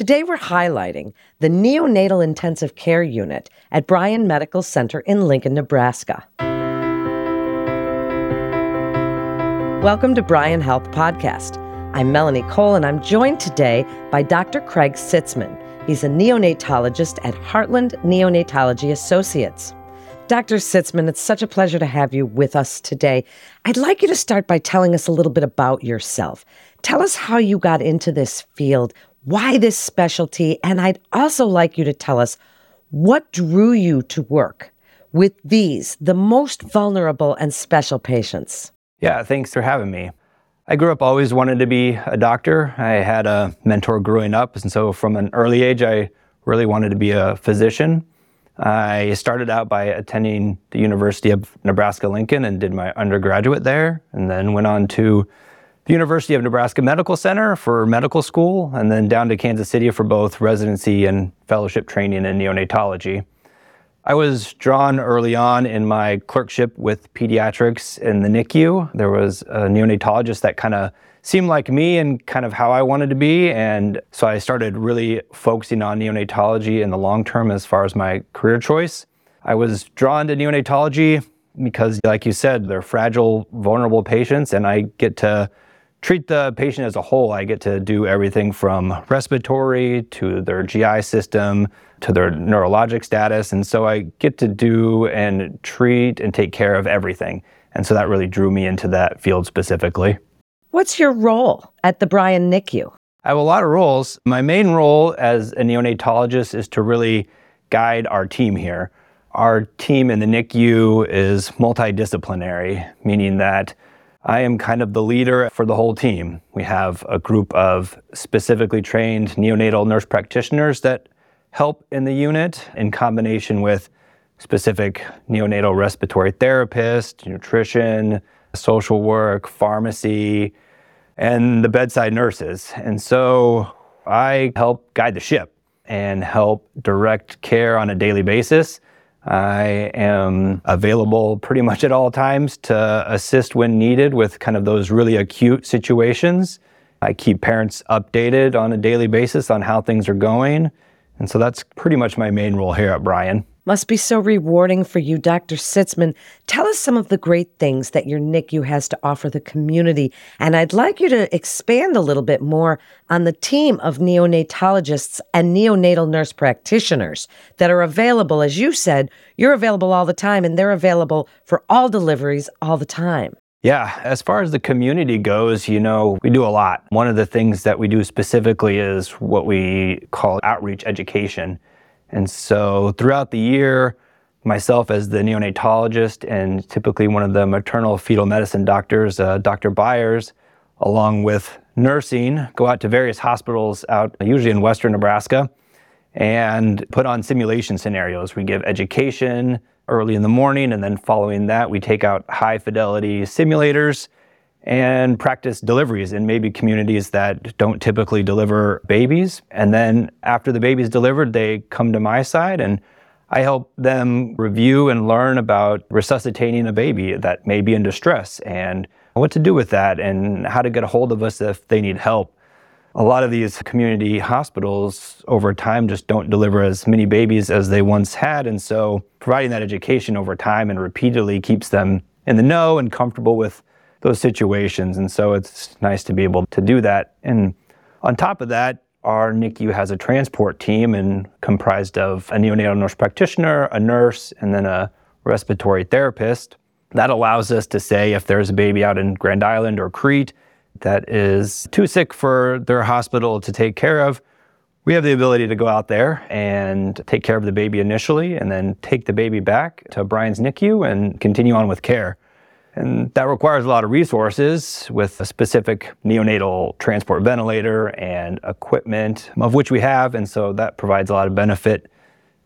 Today we're highlighting the Neonatal Intensive Care Unit at Bryan Medical Center in Lincoln, Nebraska. Welcome to Bryan Health Podcast. I'm Melanie Cole, and I'm joined today by Dr. Craig Sitzman. He's a neonatologist at Heartland Neonatology Associates. Dr. Sitzman, it's such a pleasure to have you with us today. I'd like you to start by telling us a little bit about yourself. Tell us how you got into this field, why this specialty, and I'd also like you to tell us what drew you to work with these, the most vulnerable and special patients. Yeah, thanks for having me. I grew up always wanted to be a doctor. I had a mentor growing up, and so from an early age, I really wanted to be a physician. I started out by attending the University of Nebraska Lincoln and did my undergraduate there, and then went on to the University of Nebraska Medical Center for medical school, and then down to Kansas City for both residency and fellowship training in neonatology. I was drawn early on in my clerkship with pediatrics in the NICU. There was a neonatologist that kind of seemed like me and kind of how I wanted to be. And so I started really focusing on neonatology in the long term as far as my career choice. I was drawn to neonatology because, like you said, they're fragile, vulnerable patients, and I get to treat the patient as a whole. I get to do everything from respiratory to their GI system to their neurologic status. And so I get to do and treat and take care of everything. And so that really drew me into that field specifically. What's your role at the Bryan NICU? I have a lot of roles. My main role as a neonatologist is to really guide our team here. Our team in the NICU is multidisciplinary, meaning that I am kind of the leader for the whole team. We have a group of specifically trained neonatal nurse practitioners that help in the unit in combination with specific neonatal respiratory therapist, nutrition, social work, pharmacy, and the bedside nurses. And so I help guide the ship and help direct care on a daily basis I am available pretty much at all times to assist when needed with kind of those really acute situations. I keep parents updated on a daily basis on how things are going. And so that's pretty much my main role here at Bryan. Must be so rewarding for you, Dr. Sitzman. Tell us some of the great things that your NICU has to offer the community. And I'd like you to expand a little bit more on the team of neonatologists and neonatal nurse practitioners that are available. As you said, you're available all the time, and they're available for all deliveries all the time. Yeah, as far as the community goes, you know, we do a lot. One of the things that we do specifically is what we call outreach education. And so throughout the year, myself as the neonatologist and typically one of the maternal fetal medicine doctors, uh, Dr. Byers, along with nursing, go out to various hospitals out, usually in western Nebraska, and put on simulation scenarios. We give education early in the morning, and then following that, we take out high fidelity simulators and practice deliveries in maybe communities that don't typically deliver babies. And then after the baby's delivered, they come to my side and I help them review and learn about resuscitating a baby that may be in distress and what to do with that and how to get a hold of us if they need help. A lot of these community hospitals over time just don't deliver as many babies as they once had. And so providing that education over time and repeatedly keeps them in the know and comfortable with those situations. And so it's nice to be able to do that. And on top of that, our NICU has a transport team and comprised of a neonatal nurse practitioner, a nurse, and then a respiratory therapist. That allows us to say if there's a baby out in Grand Island or Crete that is too sick for their hospital to take care of, we have the ability to go out there and take care of the baby initially and then take the baby back to Bryan's NICU and continue on with care. And that requires a lot of resources with a specific neonatal transport ventilator and equipment, of which we have. And so that provides a lot of benefit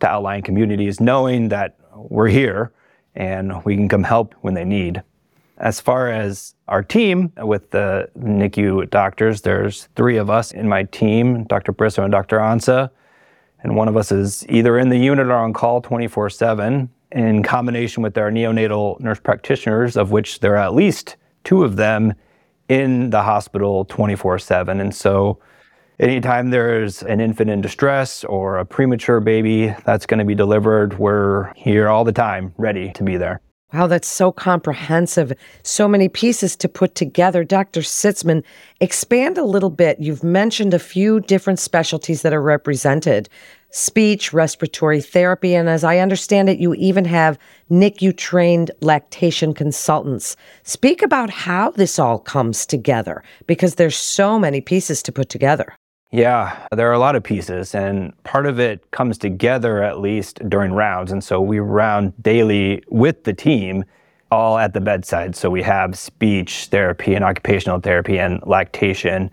to outlying communities, knowing that we're here and we can come help when they need. As far as our team with the NICU doctors, there's three of us in my team Dr. Brisso and Dr. Ansa. And one of us is either in the unit or on call 24 7 in combination with our neonatal nurse practitioners, of which there are at least two of them in the hospital 24 7. And so anytime there's an infant in distress or a premature baby that's going to be delivered, we're here all the time, ready to be there. Wow, that's so comprehensive. So many pieces to put together. Dr. Sitzman, expand a little bit. You've mentioned a few different specialties that are represented speech, respiratory therapy, and as I understand it, you even have NICU trained lactation consultants. Speak about how this all comes together because there's so many pieces to put together. Yeah, there are a lot of pieces, and part of it comes together at least during rounds. And so we round daily with the team, all at the bedside. So we have speech therapy and occupational therapy and lactation.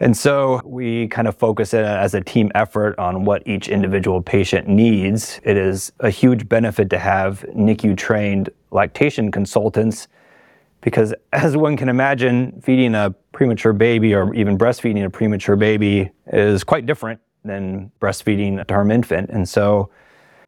And so we kind of focus it as a team effort on what each individual patient needs. It is a huge benefit to have NICU trained lactation consultants because as one can imagine, feeding a premature baby or even breastfeeding a premature baby is quite different than breastfeeding a term infant. And so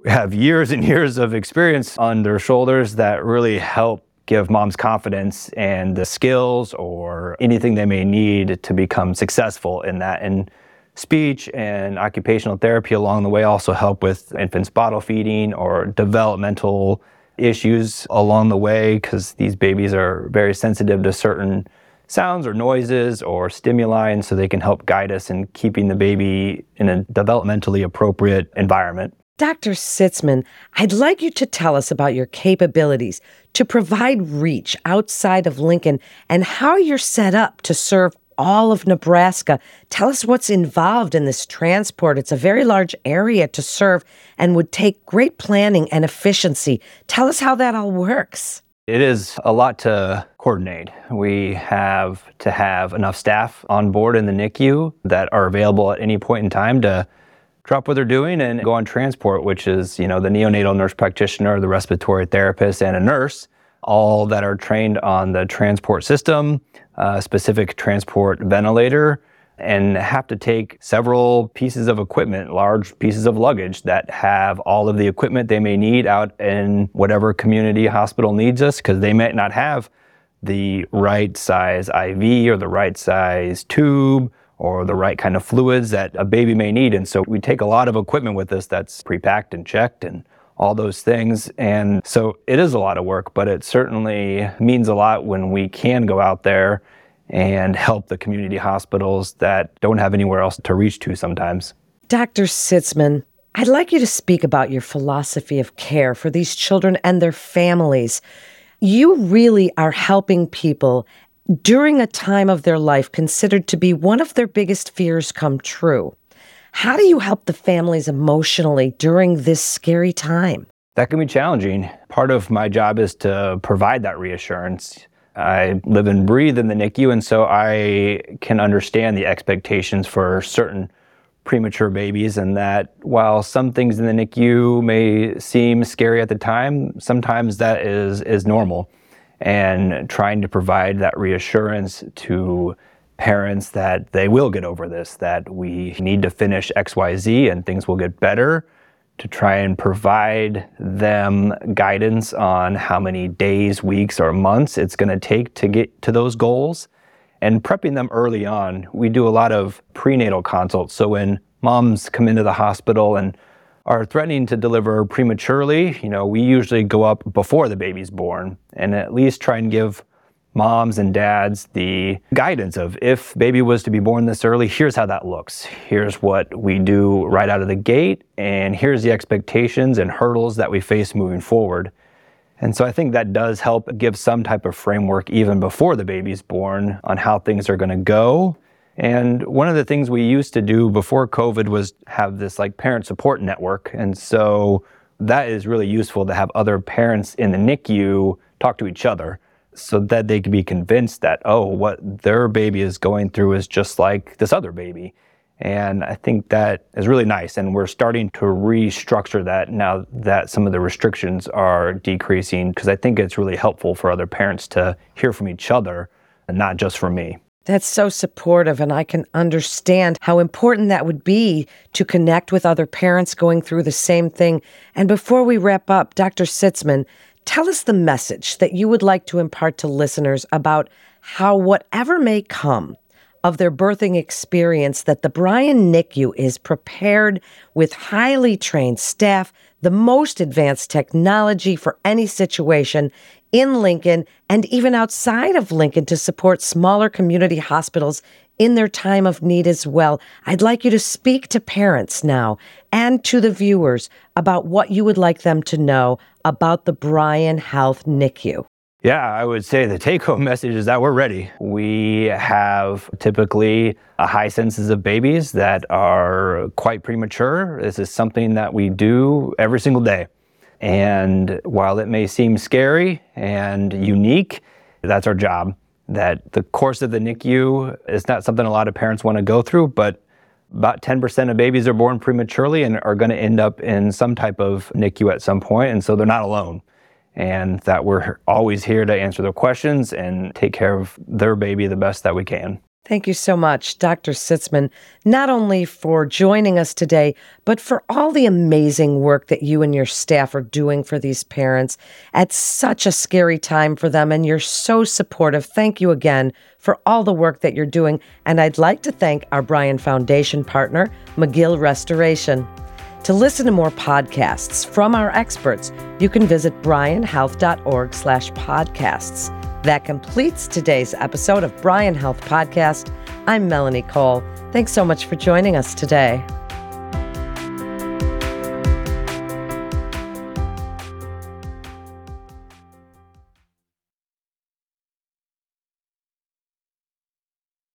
we have years and years of experience on their shoulders that really help give moms confidence and the skills or anything they may need to become successful in that. And speech and occupational therapy along the way also help with infants bottle feeding or developmental issues along the way because these babies are very sensitive to certain sounds or noises or stimuli, and so they can help guide us in keeping the baby in a developmentally appropriate environment. Dr. Sitzman, I'd like you to tell us about your capabilities to provide reach outside of Lincoln and how you're set up to serve all of Nebraska. Tell us what's involved in this transport. It's a very large area to serve and would take great planning and efficiency. Tell us how that all works. It is a lot to coordinate. We have to have enough staff on board in the NICU that are available at any point in time to drop what they're doing and go on transport, which is, you know, the neonatal nurse practitioner, the respiratory therapist, and a nurse, all that are trained on the transport system, uh, specific transport ventilator, and have to take several pieces of equipment, large pieces of luggage that have all of the equipment they may need out in whatever community hospital needs us because they might not have the right size IV or the right size tube or the right kind of fluids that a baby may need. And so we take a lot of equipment with us that's pre-packed and checked and all those things. And so it is a lot of work, but it certainly means a lot when we can go out there and help the community hospitals that don't have anywhere else to reach to sometimes. Dr. Sitzman, I'd like you to speak about your philosophy of care for these children and their families. You really are helping people during a time of their life considered to be one of their biggest fears come true. How do you help the families emotionally during this scary time? That can be challenging. Part of my job is to provide that reassurance. I live and breathe in the NICU, and so I can understand the expectations for certain premature babies, and that while some things in the NICU may seem scary at the time, sometimes that is, is normal and trying to provide that reassurance to parents that they will get over this, that we need to finish XYZ and things will get better, to try and provide them guidance on how many days, weeks, or months it's going to take to get to those goals. And prepping them early on, we do a lot of prenatal consults. So when moms come into the hospital and are threatening to deliver prematurely, you know, we usually go up before the baby's born and at least try and give moms and dads the guidance of if baby was to be born this early, here's how that looks. Here's what we do right out of the gate, and here's the expectations and hurdles that we face moving forward. And so I think that does help give some type of framework even before the baby's born on how things are going to go and one of the things we used to do before COVID was have this like parent support network. And so that is really useful to have other parents in the NICU talk to each other so that they can be convinced that, oh, what their baby is going through is just like this other baby. And I think that is really nice. And we're starting to restructure that now that some of the restrictions are decreasing, because I think it's really helpful for other parents to hear from each other and not just from me. That's so supportive, and I can understand how important that would be to connect with other parents going through the same thing. And before we wrap up, Dr. Sitzman, tell us the message that you would like to impart to listeners about how whatever may come, of their birthing experience that the Bryan NICU is prepared with highly trained staff, the most advanced technology for any situation in Lincoln and even outside of Lincoln to support smaller community hospitals in their time of need as well. I'd like you to speak to parents now and to the viewers about what you would like them to know about the Bryan Health NICU. Yeah, I would say the take home message is that we're ready. We have typically a high census of babies that are quite premature. This is something that we do every single day. And while it may seem scary and unique, that's our job that the course of the NICU is not something a lot of parents want to go through, but about 10% of babies are born prematurely and are going to end up in some type of NICU at some point, and so they're not alone. And that we're always here to answer their questions and take care of their baby the best that we can. Thank you so much, Dr. Sitzman, not only for joining us today, but for all the amazing work that you and your staff are doing for these parents at such a scary time for them. And you're so supportive. Thank you again for all the work that you're doing. And I'd like to thank our Bryan Foundation partner, McGill Restoration. To listen to more podcasts from our experts, you can visit bryanhealth.org slash podcasts. That completes today's episode of Bryan Health Podcast. I'm Melanie Cole. Thanks so much for joining us today.